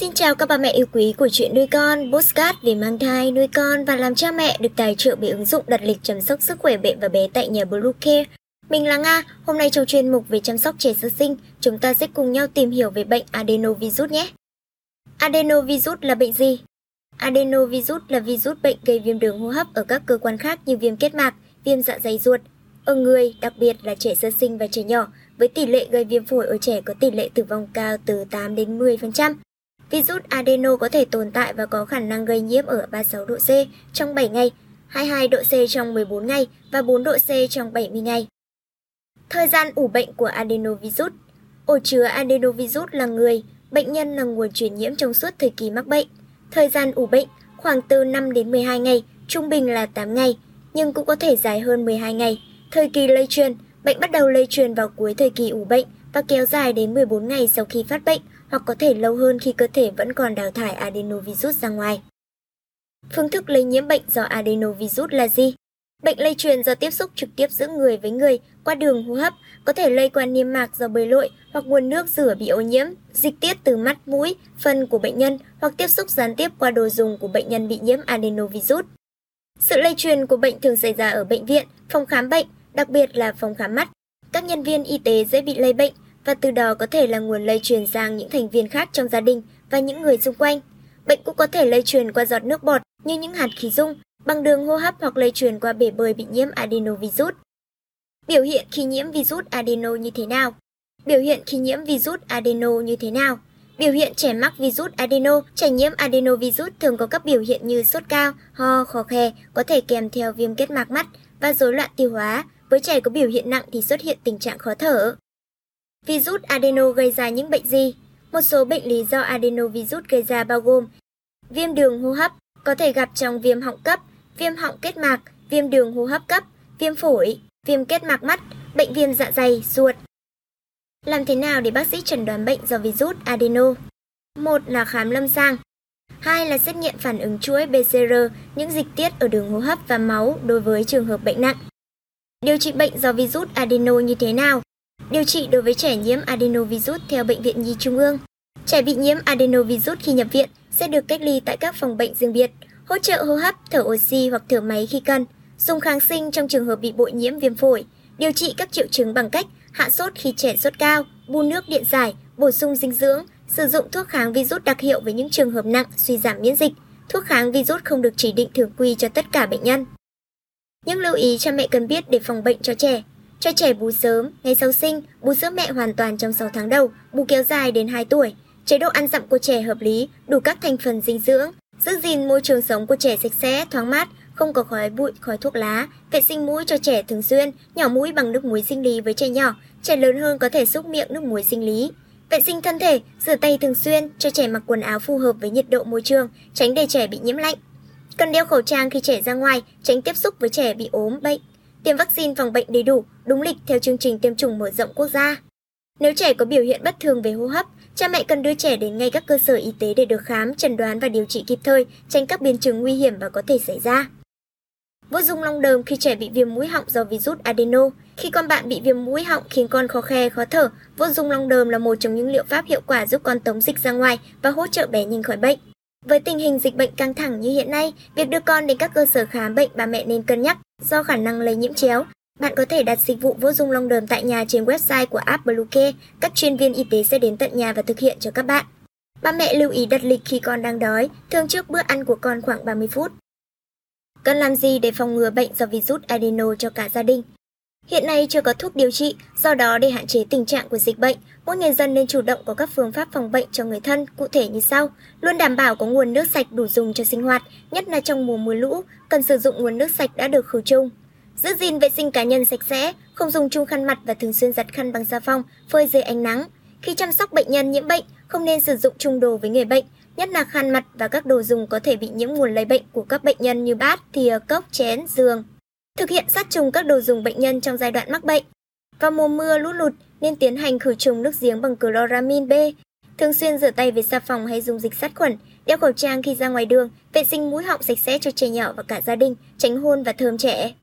Xin chào các bà mẹ yêu quý của chuyện nuôi con, postcard về mang thai, nuôi con và làm cha mẹ được tài trợ bởi ứng dụng đặt lịch chăm sóc sức khỏe mẹ và bé tại nhà Blue Care. Mình là Nga, hôm nay trong chuyên mục về chăm sóc trẻ sơ sinh, chúng ta sẽ cùng nhau tìm hiểu về bệnh adenovirus nhé. Adenovirus là bệnh gì? Adenovirus là virus bệnh gây viêm đường hô hấp ở các cơ quan khác như viêm kết mạc, viêm dạ dày ruột. Ở người, đặc biệt là trẻ sơ sinh và trẻ nhỏ, với tỷ lệ gây viêm phổi ở trẻ có tỷ lệ tử vong cao từ 8 đến 10%. Virus adeno có thể tồn tại và có khả năng gây nhiễm ở 36 độ C trong 7 ngày, 22 độ C trong 14 ngày và 4 độ C trong 70 ngày. Thời gian ủ bệnh của adenovirus Ổ chứa adenovirus là người, bệnh nhân là nguồn truyền nhiễm trong suốt thời kỳ mắc bệnh. Thời gian ủ bệnh khoảng từ 5 đến 12 ngày, trung bình là 8 ngày, nhưng cũng có thể dài hơn 12 ngày. Thời kỳ lây truyền, bệnh bắt đầu lây truyền vào cuối thời kỳ ủ bệnh và kéo dài đến 14 ngày sau khi phát bệnh hoặc có thể lâu hơn khi cơ thể vẫn còn đào thải adenovirus ra ngoài. Phương thức lây nhiễm bệnh do adenovirus là gì? Bệnh lây truyền do tiếp xúc trực tiếp giữa người với người qua đường hô hấp, có thể lây qua niêm mạc do bơi lội hoặc nguồn nước rửa bị ô nhiễm, dịch tiết từ mắt, mũi, phân của bệnh nhân hoặc tiếp xúc gián tiếp qua đồ dùng của bệnh nhân bị nhiễm adenovirus. Sự lây truyền của bệnh thường xảy ra ở bệnh viện, phòng khám bệnh, đặc biệt là phòng khám mắt. Các nhân viên y tế dễ bị lây bệnh và từ đó có thể là nguồn lây truyền sang những thành viên khác trong gia đình và những người xung quanh. Bệnh cũng có thể lây truyền qua giọt nước bọt như những hạt khí dung, bằng đường hô hấp hoặc lây truyền qua bể bơi bị nhiễm adenovirus. Biểu hiện khi nhiễm virus adeno như thế nào? Biểu hiện khi nhiễm virus adeno như thế nào? Biểu hiện trẻ mắc virus adeno, trẻ nhiễm adenovirus thường có các biểu hiện như sốt cao, ho, khó khè, có thể kèm theo viêm kết mạc mắt và rối loạn tiêu hóa. Với trẻ có biểu hiện nặng thì xuất hiện tình trạng khó thở. Virus adeno gây ra những bệnh gì? Một số bệnh lý do adenovirus gây ra bao gồm viêm đường hô hấp, có thể gặp trong viêm họng cấp, viêm họng kết mạc, viêm đường hô hấp cấp, viêm phổi, viêm kết mạc mắt, bệnh viêm dạ dày, ruột. Làm thế nào để bác sĩ chẩn đoán bệnh do virus adeno? Một là khám lâm sàng. Hai là xét nghiệm phản ứng chuỗi PCR, những dịch tiết ở đường hô hấp và máu đối với trường hợp bệnh nặng. Điều trị bệnh do virus adeno như thế nào? Điều trị đối với trẻ nhiễm adenovirus theo Bệnh viện Nhi Trung ương. Trẻ bị nhiễm adenovirus khi nhập viện sẽ được cách ly tại các phòng bệnh riêng biệt, hỗ trợ hô hấp, thở oxy hoặc thở máy khi cần, dùng kháng sinh trong trường hợp bị bội nhiễm viêm phổi, điều trị các triệu chứng bằng cách hạ sốt khi trẻ sốt cao, bù nước điện giải, bổ sung dinh dưỡng, sử dụng thuốc kháng virus đặc hiệu với những trường hợp nặng suy giảm miễn dịch. Thuốc kháng virus không được chỉ định thường quy cho tất cả bệnh nhân. Những lưu ý cha mẹ cần biết để phòng bệnh cho trẻ. Cho trẻ bú sớm, ngày sau sinh, bú sữa mẹ hoàn toàn trong 6 tháng đầu, bú kéo dài đến 2 tuổi. Chế độ ăn dặm của trẻ hợp lý, đủ các thành phần dinh dưỡng, giữ gìn môi trường sống của trẻ sạch sẽ, thoáng mát, không có khói bụi, khói thuốc lá, vệ sinh mũi cho trẻ thường xuyên, nhỏ mũi bằng nước muối sinh lý với trẻ nhỏ, trẻ lớn hơn có thể xúc miệng nước muối sinh lý. Vệ sinh thân thể, rửa tay thường xuyên, cho trẻ mặc quần áo phù hợp với nhiệt độ môi trường, tránh để trẻ bị nhiễm lạnh. Cần đeo khẩu trang khi trẻ ra ngoài, tránh tiếp xúc với trẻ bị ốm, bệnh tiêm vaccine phòng bệnh đầy đủ, đúng lịch theo chương trình tiêm chủng mở rộng quốc gia. Nếu trẻ có biểu hiện bất thường về hô hấp, cha mẹ cần đưa trẻ đến ngay các cơ sở y tế để được khám, chẩn đoán và điều trị kịp thời, tránh các biến chứng nguy hiểm và có thể xảy ra. Vô dung long đờm khi trẻ bị viêm mũi họng do virus adeno. Khi con bạn bị viêm mũi họng khiến con khó khe, khó thở, vô dung long đờm là một trong những liệu pháp hiệu quả giúp con tống dịch ra ngoài và hỗ trợ bé nhanh khỏi bệnh. Với tình hình dịch bệnh căng thẳng như hiện nay, việc đưa con đến các cơ sở khám bệnh bà mẹ nên cân nhắc do khả năng lây nhiễm chéo. Bạn có thể đặt dịch vụ vô dung long đờm tại nhà trên website của app Bluecare. Các chuyên viên y tế sẽ đến tận nhà và thực hiện cho các bạn. Ba mẹ lưu ý đặt lịch khi con đang đói, thường trước bữa ăn của con khoảng 30 phút. Cần làm gì để phòng ngừa bệnh do virus adeno cho cả gia đình? Hiện nay chưa có thuốc điều trị, do đó để hạn chế tình trạng của dịch bệnh, mỗi người dân nên chủ động có các phương pháp phòng bệnh cho người thân, cụ thể như sau: luôn đảm bảo có nguồn nước sạch đủ dùng cho sinh hoạt, nhất là trong mùa mưa lũ, cần sử dụng nguồn nước sạch đã được khử trùng. Giữ gìn vệ sinh cá nhân sạch sẽ, không dùng chung khăn mặt và thường xuyên giặt khăn bằng xà phòng, phơi dưới ánh nắng. Khi chăm sóc bệnh nhân nhiễm bệnh, không nên sử dụng chung đồ với người bệnh, nhất là khăn mặt và các đồ dùng có thể bị nhiễm nguồn lây bệnh của các bệnh nhân như bát, thìa, cốc, chén, giường. Thực hiện sát trùng các đồ dùng bệnh nhân trong giai đoạn mắc bệnh. Vào mùa mưa lũ lụt nên tiến hành khử trùng nước giếng bằng chloramin B. Thường xuyên rửa tay với xà phòng hay dùng dịch sát khuẩn, đeo khẩu trang khi ra ngoài đường, vệ sinh mũi họng sạch sẽ cho trẻ nhỏ và cả gia đình, tránh hôn và thơm trẻ.